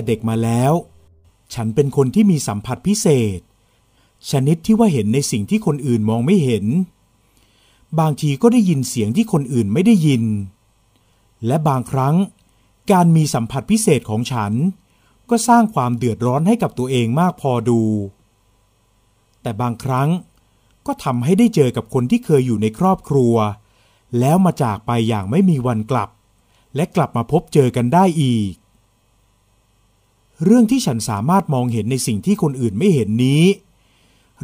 แต่เด็กมาแล้ว ฉันเป็นคนที่มีสัมผัสพิเศษ ชนิดที่ว่าเห็นในสิ่งที่คนอื่นมองไม่เห็น บางทีก็ได้ยินเสียงที่คนอื่นไม่ได้ยิน และบางครั้ง การมีสัมผัสพิเศษของฉัน ก็สร้างความเดือดร้อนให้กับตัวเองมากพอดู แต่บางครั้งก็ทำให้ได้เจอกับคนที่เคยอยู่ในครอบครัว แล้วมาจากไปอย่างไม่มีวันกลับ และกลับมาพบเจอกันได้อีก เรื่องที่ฉันสามารถมองเห็นในสิ่งที่คนอื่นไม่เห็นนี้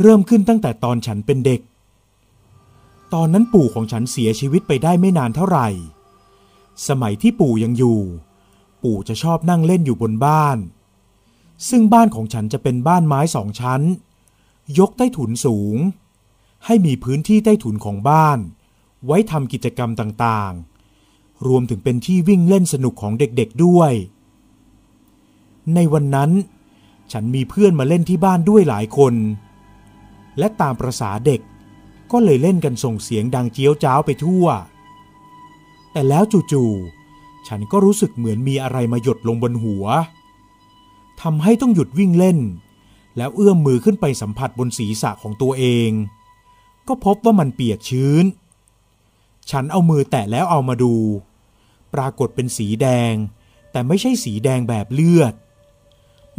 เริ่มขึ้นตั้งแต่ตอนฉันเป็นเด็ก ตอนนั้นปู่ของฉันเสียชีวิตไปได้ไม่นานเท่าไหร่ สมัยที่ปู่ยังอยู่ ปู่จะชอบนั่งเล่นอยู่บนบ้าน ซึ่งบ้านของฉันจะเป็นบ้านไม้สองชั้น ยกใต้ถุนสูง ให้มีพื้นที่ใต้ถุนของบ้าน ไว้ทำกิจกรรมต่างๆ รวมถึงเป็นที่วิ่งเล่นสนุกของเด็กๆด้วย ในวันนั้น ฉันมีเพื่อนมาเล่นที่บ้านด้วยหลายคน และตามประษาเด็กก็เลยเล่นกันส่งเสียงดังเจี๊ยวจ้าวไปทั่ว แต่แล้วจู่ๆ ฉันก็รู้สึกเหมือนมีอะไรมาหยดลงบนหัว ทำให้ต้องหยุดวิ่งเล่น แล้วเอื้อมมือขึ้นไปสัมผัสบนศีรษะของตัวเอง ก็พบว่ามันเปียกชื้น ฉันเอามือแตะแล้วเอามาดู ปรากฏเป็นสีแดง แต่ไม่ใช่สีแดงแบบเลือด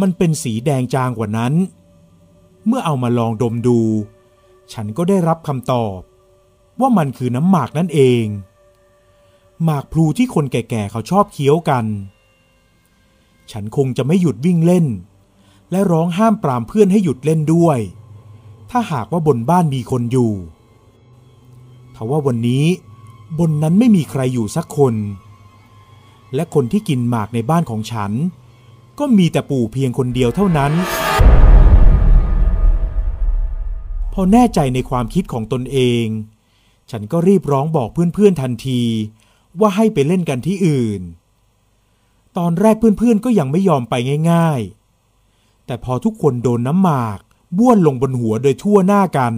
มันเป็นสีแดงจางกว่านั้น เมื่อเอามาลองดมดู ฉันก็ได้รับคำตอบ ว่ามันคือน้ำหมากนั่นเอง หมากพลูที่คนแก่ๆเขาชอบเคี้ยวกัน ฉันคงจะไม่หยุดวิ่งเล่น และร้องห้ามปรามเพื่อนให้หยุดเล่นด้วย ถ้าหากว่าบนบ้านมีคนอยู่ทว่าวันนี้บนนั้นไม่มีใครอยู่สักคน และคนที่กินหมากในบ้านของฉัน ก็มีแต่ปู่เพียงคนเดียวเท่านั้น พอแน่ใจในความคิดของตนเอง ฉันก็รีบร้องบอกเพื่อนๆทันที ว่าให้ไปเล่นกันที่อื่น ตอนแรกเพื่อนๆก็ยังไม่ยอมไปง่าย ๆ แต่พอทุกคนโดนน้ำหมากบ้วนลงบนหัวโดยทั่วหน้ากัน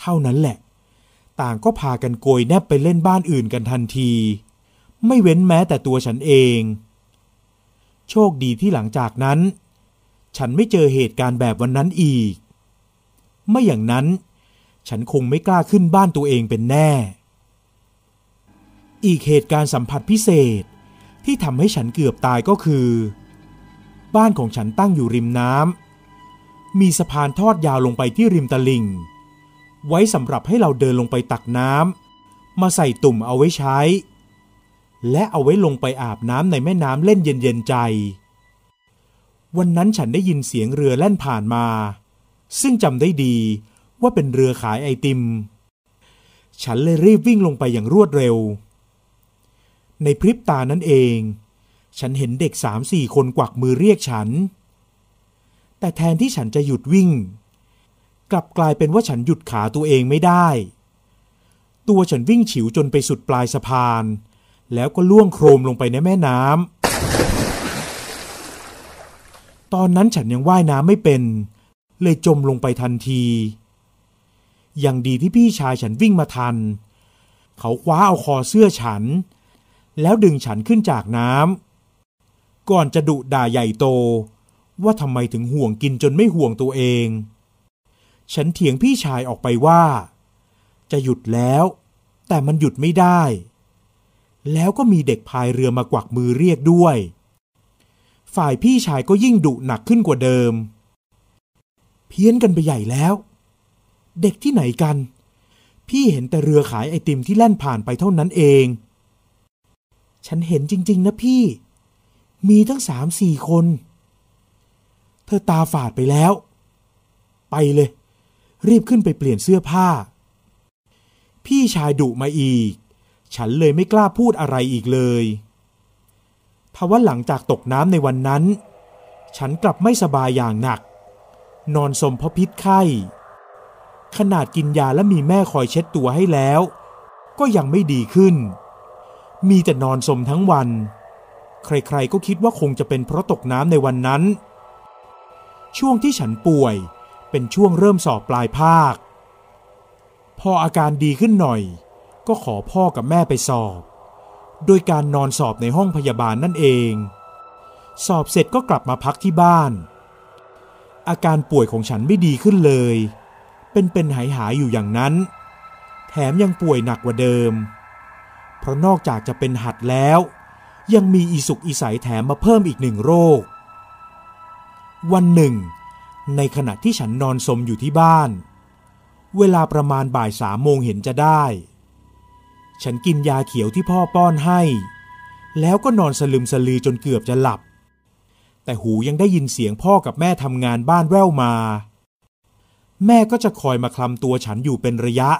เท่านั้นแหละ ต่างก็พากันโกยแนบไปเล่นบ้านอื่นกันทันที ไม่เว้นแม้แต่ตัวฉันเอง โชคดีที่หลังจากนั้น ฉันไม่เจอเหตุการณ์แบบวันนั้นอีก ไม่อย่างนั้น ฉันคงไม่กล้าขึ้นบ้านตัวเองเป็นแน่ อีกเหตุการณ์สัมผัสพิเศษที่ทำให้ฉันเกือบตายก็คือ บ้านของฉันตั้งอยู่ริมน้ำมีสะพานทอดยาวลงไปที่ริมตลิ่ง ไว้สำหรับให้เราเดินลงไปตักน้ำมาใส่ตุ่มเอาไว้ใช้ และเอาไว้ลงไปอาบน้ำในแม่น้ำเล่นเย็นๆใจ วันนั้นฉันได้ยินเสียงเรือแล่นผ่านมา ซึ่งจำได้ดีว่าเป็นเรือขายไอติม ฉันเลยรีบวิ่งลงไปอย่างรวดเร็ว ในพริบตานั้นเอง ฉันเห็นเด็กสามสี่คนกวักมือเรียกฉัน แต่แทนที่ฉันจะหยุดวิ่ง กลับกลายเป็นว่าฉันหยุดขาตัวเองไม่ได้ ตัวฉันวิ่งฉิวจนไปสุดปลายสะพาน แล้วก็ล่วงโครมลงไปในแม่น้ำ ตอนนั้นฉันยังว่ายน้ำไม่เป็น เลยจมลงไปทันทีย่างดีที่พี่ชายฉันวิ่งมาทัน เขาคว้าเอาคอเสื้อฉัน แล้วดึงฉันขึ้นจากน้ำ ก่อนจะดุด่าใหญ่โต ว่าทำไมถึงห่วงกินจนไม่ห่วงตัวเอง ฉันเถียงพี่ชายออกไปว่า จะหยุดแล้ว แต่มันหยุดไม่ได้ แล้วก็มีเด็กพายเรือมากวักมือเรียกด้วย ฝ่ายพี่ชายก็ยิ่งดุหนักขึ้นกว่าเดิม เพี้ยนกันไปใหญ่แล้ว เด็กที่ไหนกัน พี่เห็นแต่เรือขายไอติมที่แล่นผ่านไปเท่านั้นเอง ฉันเห็นจริง ๆ นะพี่ มีทั้งสามสี่คน เธอตาฝาดไปแล้ว ไปเลย รีบขึ้นไปเปลี่ยนเสื้อผ้า พี่ชายดุมาอีก ฉันเลยไม่กล้าพูดอะไรอีกเลยทว่าหลังจากตกน้ำในวันนั้น ฉันกลับไม่สบายอย่างหนัก นอนสมเพราะพิษไข้ ขนาดกินยาและมีแม่คอยเช็ดตัวให้แล้ว ก็ยังไม่ดีขึ้น มีแต่นอนสมทั้งวัน ใครๆก็คิดว่าคงจะเป็นเพราะตกน้ำในวันนั้น ช่วงที่ฉันป่วยเป็นช่วงเริ่มสอบปลายภาค พออาการดีขึ้นหน่อย ก็ขอพ่อกับแม่ไปสอบ โดยการนอนสอบในห้องพยาบาลนั่นเอง สอบเสร็จก็กลับมาพักที่บ้าน อาการป่วยของฉันไม่ดีขึ้นเลย เป็นเป็นหายหายอยู่อย่างนั้น แถมยังป่วยหนักกว่าเดิม เพราะนอกจากจะเป็นหัดแล้ว ยังมีอีสุกอีใสแถมมาเพิ่มอีกหนึ่งโรค วันหนึ่ง ในขณะที่ฉันนอนสมอยู่ที่บ้าน เวลาประมาณบ่ายสามโมงเห็นจะได้ ฉันกินยาเขียวที่พ่อป้อนให้ แล้วก็นอนสลึมสลือจนเกือบจะหลับ แต่หูยังได้ยินเสียงพ่อกับแม่ทำงานบ้านแว่วมา แม่ก็จะคอยมาคลำตัวฉันอยู่เป็นระยะ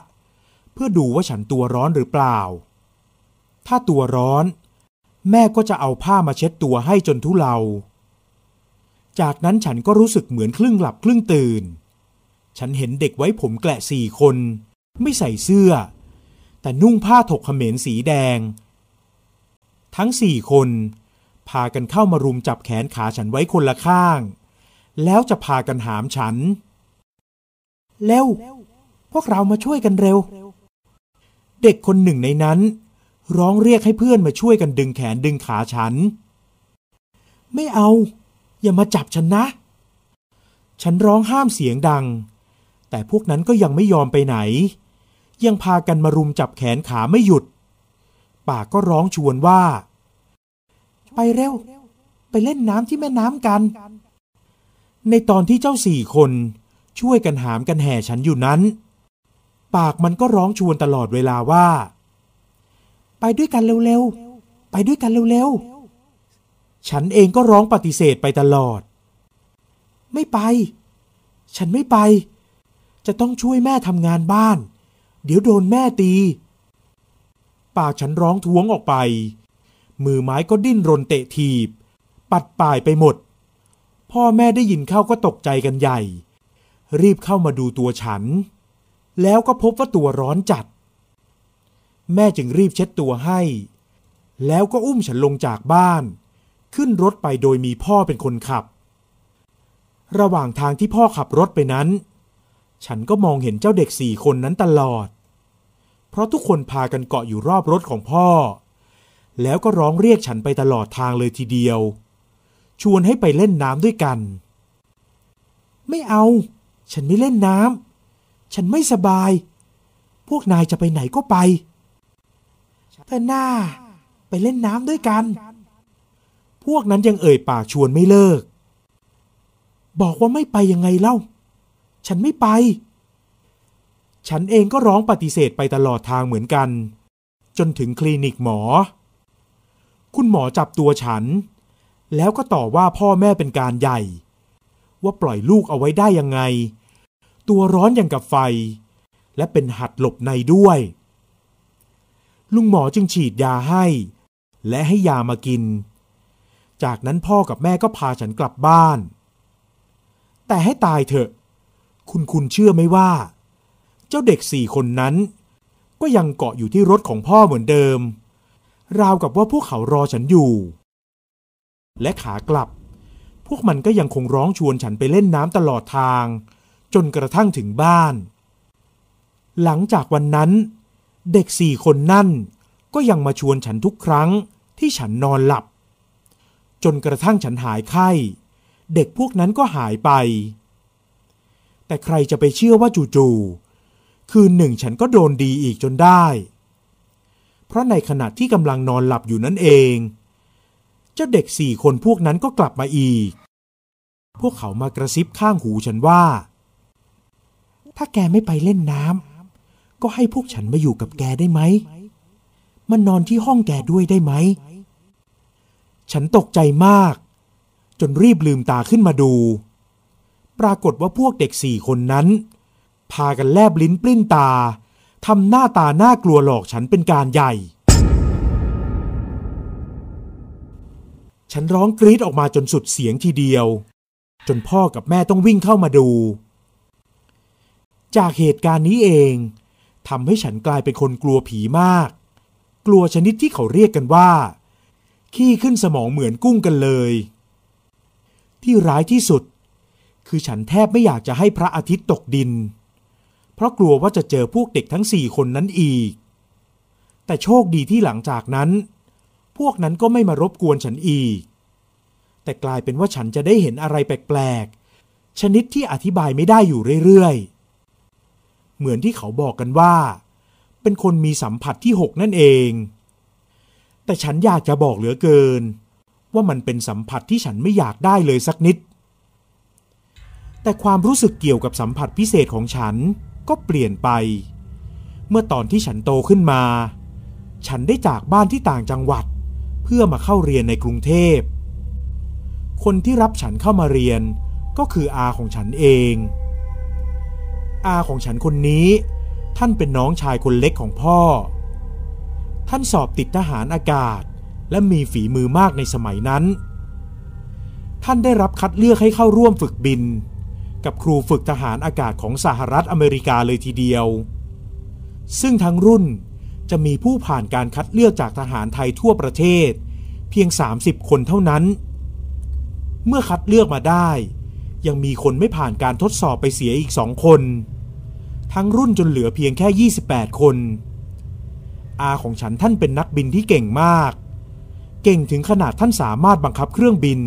เพื่อดูว่าฉันตัวร้อนหรือเปล่า ถ้าตัวร้อน แม่ก็จะเอาผ้ามาเช็ดตัวให้จนทุเลา จากนั้นฉันก็รู้สึกเหมือนครึ่งหลับครึ่งตื่น ฉันเห็นเด็กไว้ผมแกละสี่คน ไม่ใส่เสื้อ แต่นุ่งผ้าถกเขมรสีแดง ทั้งสี่คน พากันเข้ามารุมจับแขนขาฉันไว้คนละข้าง แล้วจะพากันหามฉัน เร็ว พวกเรามาช่วยกันเร็ว เด็กคนหนึ่งในนั้น ร้องเรียกให้เพื่อนมาช่วยกันดึงแขนดึงขาฉัน ไม่เอา อย่ามาจับฉันนะ ฉันร้องห้ามเสียงดัง แต่พวกนั้นก็ยังไม่ยอมไปไหน ยังพากันมารุมจับแขนขาไม่หยุดปากก็ร้องชวนว่า ไปเร็ว ไปเล่นน้ำที่แม่น้ำกัน ในตอนที่เจ้าสี่คนช่วยกันหามกันแห่ฉันอยู่นั้น ปากมันก็ร้องชวนตลอดเวลาว่า ไปด้วยกันเร็วๆ ไปด้วยกันเร็วๆ ฉันเองก็ร้องปฏิเสธไปตลอด ไม่ไป ฉันไม่ไป จะต้องช่วยแม่ทำงานบ้าน เดี๋ยวโดนแม่ตี ปากฉันร้องท้วงออกไป มือไม้ก็ดิ้นรนเตะทีบ ปัดป่ายไปหมด พ่อแม่ได้ยินเข้าก็ตกใจกันใหญ่ รีบเข้ามาดูตัวฉัน แล้วก็พบว่าตัวร้อนจัด แม่จึงรีบเช็ดตัวให้ แล้วก็อุ้มฉันลงจากบ้าน ขึ้นรถไปโดยมีพ่อเป็นคนขับ ระหว่างทางที่พ่อขับรถไปนั้น ฉันก็มองเห็นเจ้าเด็กสี่คนนั้นตลอด เพราะทุกคนพากันเกาะอยู่รอบรถของพ่อ แล้วก็ร้องเรียกฉันไปตลอดทางเลยทีเดียว ชวนให้ไปเล่นน้ำด้วยกัน ไม่เอา ฉันไม่เล่นน้ำ ฉันไม่สบาย พวกนายจะไปไหนก็ไปเธอหน้า ไปเล่นน้ำด้วยกัน พวกนั้นยังเอ่ยปากชวนไม่เลิก บอกว่าไม่ไปยังไงเล่า ฉันไม่ไป ฉันเองก็ร้องปฏิเสธไปตลอดทางเหมือนกัน จนถึงคลินิกหมอ คุณหมอจับตัวฉัน แล้วก็ต่อว่าพ่อแม่เป็นการใหญ่ ว่าปล่อยลูกเอาไว้ได้ยังไง ตัวร้อนอย่างกับไฟ และเป็นหัดหลบในด้วย ลุงหมอจึงฉีดยาให้ และให้ยามากิน จากนั้นพ่อกับแม่ก็พาฉันกลับบ้าน แต่ให้ตายเถอะ คุณคุณเชื่อไหมว่า เจ้าเด็กสี่คนนั้น ก็ยังเกาะอยู่ที่รถของพ่อเหมือนเดิม ราวกับว่าพวกเขารอฉันอยู่ และขากลับ พวกมันก็ยังคงร้องชวนฉันไปเล่นน้ำตลอดทาง จนกระทั่งถึงบ้าน หลังจากวันนั้น เด็กสี่คนนั่น ก็ยังมาชวนฉันทุกครั้งที่ฉันนอนหลับ จนกระทั่งฉันหายไข้ เด็กพวกนั้นก็หายไป แต่ใครจะไปเชื่อว่าจู่ๆคืนหนึ่งฉันก็โดนดีอีกจนได้ เพราะในขณะที่กำลังนอนหลับอยู่นั่นเอง เจ้าเด็กสี่คนพวกนั้นก็กลับมาอีก พวกเขามากระซิบข้างหูฉันว่า ถ้าแกไม่ไปเล่นน้ำก็ให้พวกฉันมาอยู่กับแกได้ไหมมันนอนที่ห้องแกด้วยได้ไหม ฉันตกใจมาก จนรีบลืมตาขึ้นมาดู ปรากฏว่าพวกเด็กสี่คนนั้น พากันแลบลิ้นปลิ้นตาทำหน้าตาน่ากลัวหลอกฉันเป็นการใหญ่ ฉันร้องกรีดออกมาจนสุดเสียงทีเดียว จนพ่อกับแม่ต้องวิ่งเข้ามาดู จากเหตุการณ์นี้เองทำให้ฉันกลายเป็นคนกลัวผีมาก กลัวชนิดที่เขาเรียกกันว่า ขี้ขึ้นสมองเหมือนกุ้งกันเลย ที่ร้ายที่สุด คือฉันแทบไม่อยากจะให้พระอาทิตย์ตกดิน เพราะกลัวว่าจะเจอพวกเด็กทั้งสี่คนนั้นอีก แต่โชคดีที่หลังจากนั้น พวกนั้นก็ไม่มารบกวนฉันอีก แต่กลายเป็นว่าฉันจะได้เห็นอะไรแปลกๆ ชนิดที่อธิบายไม่ได้อยู่เรื่อยๆ เหมือนที่เขาบอกกันว่า เป็นคนมีสัมผัสที่หกนั่นเอง แต่ฉันอยากจะบอกเหลือเกิน ว่ามันเป็นสัมผัสที่ฉันไม่อยากได้เลยสักนิด แต่ความรู้สึกเกี่ยวกับสัมผัสพิเศษของฉันก็เปลี่ยนไป เมื่อตอนที่ฉันโตขึ้นมา ฉันได้จากบ้านที่ต่างจังหวัด เพื่อมาเข้าเรียนในกรุงเทพ คนที่รับฉันเข้ามาเรียนก็คืออาของฉันเอง อาของฉันคนนี้ ท่านเป็นน้องชายคนเล็กของพ่อ ท่านสอบติดทหารอากาศ และมีฝีมือมากในสมัยนั้น ท่านได้รับคัดเลือกให้เข้าร่วมฝึกบิน กับครูฝึกทหารอากาศของสหรัฐอเมริกาเลยทีเดียว ซึ่งทั้งรุ่นจะมีผู้ผ่านการคัดเลือกจากทหารไทยทั่วประเทศ เพียง 30 คนเท่านั้น เมื่อคัดเลือกมาได้ ยังมีคนไม่ผ่านการทดสอบไปเสียอีกสองคน ทั้งรุ่นจนเหลือเพียงแค่ 28 คน อาของฉันท่านเป็นนักบินที่เก่งมาก เก่งถึงขนาดท่านสามารถบังคับเครื่องบิน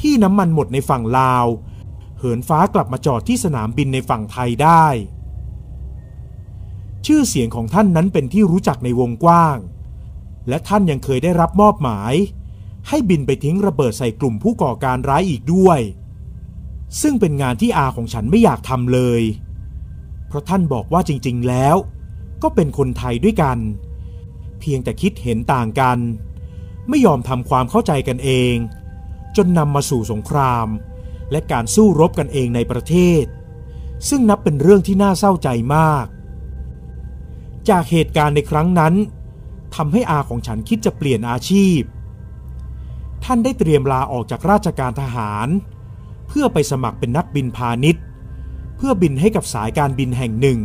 ที่น้ำมันหมดในฝั่งลาว เหินฟ้ากลับมาจอดที่สนามบินในฝั่งไทยได้ ชื่อเสียงของท่านนั้นเป็นที่รู้จักในวงกว้าง และท่านยังเคยได้รับมอบหมาย ให้บินไปทิ้งระเบิดใส่กลุ่มผู้ก่อการร้ายอีกด้วย ซึ่งเป็นงานที่อาของฉันไม่อยากทำเลย เพราะท่านบอกว่าจริง ๆ แล้ว ก็เป็นคนไทยด้วยกัน เพียงแต่คิดเห็นต่างกัน ไม่ยอมทำความเข้าใจกันเอง จนนำมาสู่สงคราม และการสู้รบกันเองในประเทศ ซึ่งนับเป็นเรื่องที่น่าเศร้าใจมาก จากเหตุการณ์ในครั้งนั้นทำให้อาของฉันคิดจะเปลี่ยนอาชีพ ท่านได้เตรียมลาออกจากราชการทหาร เพื่อไปสมัครเป็นนักบินพาณิชย์ เพื่อบินให้กับสายการบินแห่งหนึ่ง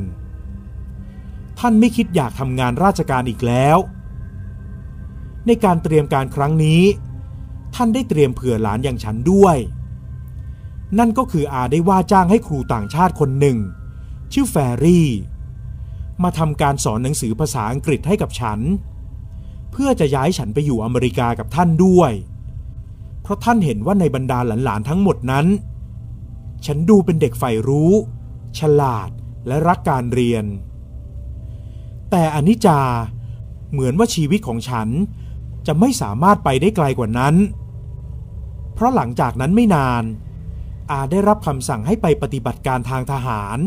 ท่านไม่คิดอยากทำงานราชการอีกแล้ว ในการเตรียมการครั้งนี้ ท่านได้เตรียมเผื่อหลานอย่างฉันด้วย นั่นก็คืออาได้ว่าจ้างให้ครูต่างชาติคนหนึ่ง ชื่อแฟรี่ มาทำการสอนหนังสือภาษาอังกฤษให้กับฉัน เพื่อจะย้ายฉันไปอยู่อเมริกากับท่านด้วย เพราะท่านเห็นว่าในบรรดาหลานๆทั้งหมดนั้น ฉันดูเป็นเด็กใฝ่รู้ ฉลาดและรักการเรียน แต่อนิจจาเหมือนว่าชีวิตของฉันจะไม่สามารถไปได้ไกลกว่านั้น เพราะหลังจากนั้นไม่นาน อาได้รับคำสั่งให้ไปปฏิบัติการทางทหาร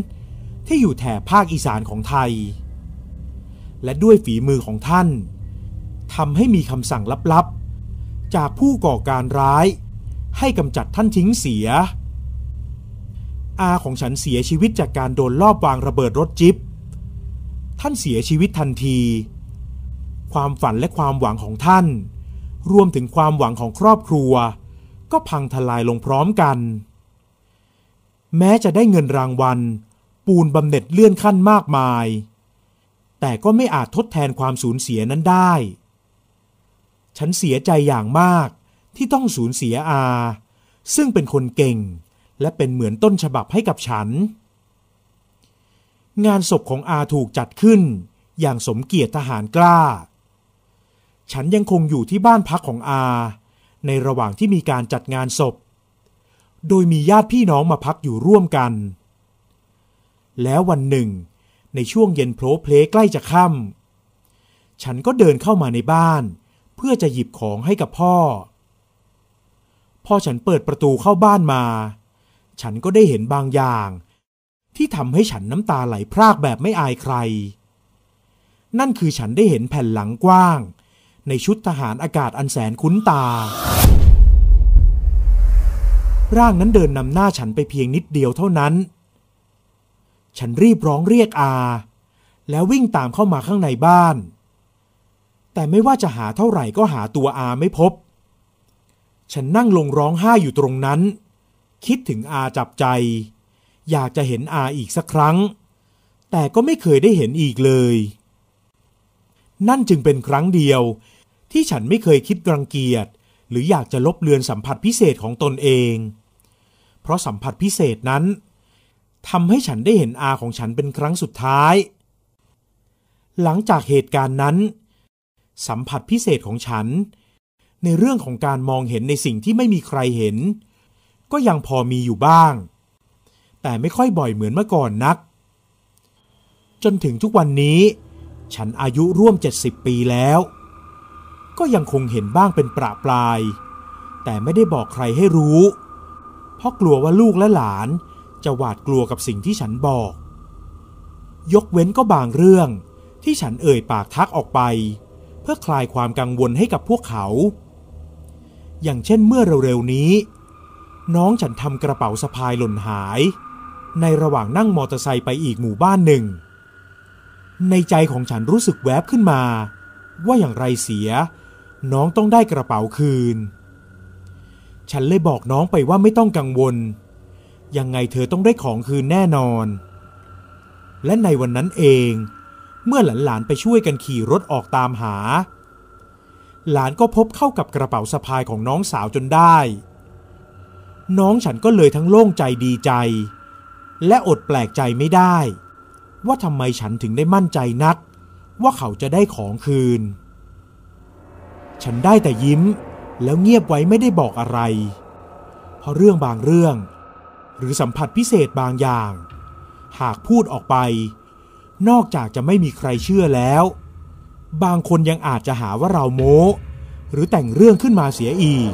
ที่อยู่แถบภาคอีสานของไทย และด้วยฝีมือของท่านทำให้มีคำสั่งลับๆ จากผู้ก่อการร้าย ให้กำจัดท่านทิ้งเสีย อาของฉันเสียชีวิตจากการโดนลอบวางระเบิดรถจิบท่านเสียชีวิตทันที ความฝันและความหวังของท่าน รวมถึงความหวังของครอบครัว ก็พังทลายลงพร้อมกัน แม้จะได้เงินรางวัล ปูนบำเหน็จเลื่อนขั้นมากมาย แต่ก็ไม่อาจทดแทนความสูญเสียนั้นได้ ฉันเสียใจอย่างมากที่ต้องสูญเสียอา ซึ่งเป็นคนเก่ง และเป็นเหมือนต้นฉบับให้กับฉัน งานศพของอาถูกจัดขึ้น อย่างสมเกียรติทหารกล้า ฉันยังคงอยู่ที่บ้านพักของอา ในระหว่างที่มีการจัดงานศพ โดยมีญาติพี่น้องมาพักอยู่ร่วมกัน แล้ววันหนึ่ง ในช่วงเย็นโผล่เพลใกล้จะค่ำฉันก็เดินเข้ามาในบ้าน เพื่อจะหยิบของให้กับพ่อ พอฉันเปิดประตูเข้าบ้านมา ฉันก็ได้เห็นบางอย่าง ที่ทำให้ฉันน้ำตาไหลพรากแบบไม่อายใคร นั่นคือฉันได้เห็นแผ่นหลังกว้าง ในชุดทหารอากาศอันแสนคุ้นตา ร่างนั้นเดินนำหน้าฉันไปเพียงนิดเดียวเท่านั้น ฉันรีบร้องเรียกอา แล้ววิ่งตามเข้ามาข้างในบ้าน แต่ไม่ว่าจะหาเท่าไหร่ก็หาตัวอาไม่พบ ฉันนั่งลงร้องไห้อยู่ตรงนั้น คิดถึงอาจับใจ อยากจะเห็นอาอีกสักครั้ง แต่ก็ไม่เคยได้เห็นอีกเลย นั่นจึงเป็นครั้งเดียวที่ฉันไม่เคยคิดรังเกียจ หรืออยากจะลบเลือนสัมผัสพิเศษของตนเอง เพราะสัมผัสพิเศษนั้นทำให้ฉันได้เห็นอาของฉันเป็นครั้งสุดท้าย หลังจากเหตุการณ์นั้น สัมผัสพิเศษของฉัน ในเรื่องของการมองเห็นในสิ่งที่ไม่มีใครเห็น ก็ยังพอมีอยู่บ้าง แต่ไม่ค่อยบ่อยเหมือนเมื่อก่อนนัก จนถึงทุกวันนี้ ฉันอายุร่วม 70 ปีแล้ว ก็ยังคงเห็นบ้างเป็นประปราย แต่ไม่ได้บอกใครให้รู้ เพราะกลัวว่าลูกและหลานจะหวาดกลัวกับสิ่งที่ฉันบอก ยกเว้นก็บางเรื่องที่ฉันเอ่ยปากทักออกไป เพื่อคลายความกังวลให้กับพวกเขา อย่างเช่นเมื่อเร็วๆนี้ น้องฉันทำกระเป๋าสะพายหล่นหาย ในระหว่างนั่งมอเตอร์ไซค์ไปอีกหมู่บ้านหนึ่ง ในใจของฉันรู้สึกแวบขึ้นมา ว่าอย่างไรเสีย น้องต้องได้กระเป๋าคืน ฉันเลยบอกน้องไปว่าไม่ต้องกังวล ยังไงเธอต้องได้ของคืนแน่นอน และในวันนั้นเอง เมื่อหลานๆไปช่วยกันขี่รถออกตามหา หลานก็พบเข้ากับกระเป๋าสะพายของน้องสาวจนได้ น้องฉันก็เลยทั้งโล่งใจดีใจ และอดแปลกใจไม่ได้ ว่าทำไมฉันถึงได้มั่นใจนัก ว่าเขาจะได้ของคืน ฉันได้แต่ยิ้ม แล้วเงียบไว้ไม่ได้บอกอะไร เพราะเรื่องบางเรื่อง หรือสัมผัสพิเศษบางอย่าง หากพูดออกไป นอกจากจะไม่มีใครเชื่อแล้ว บางคนยังอาจจะหาว่าเราโม้ หรือแต่งเรื่องขึ้นมาเสียอีก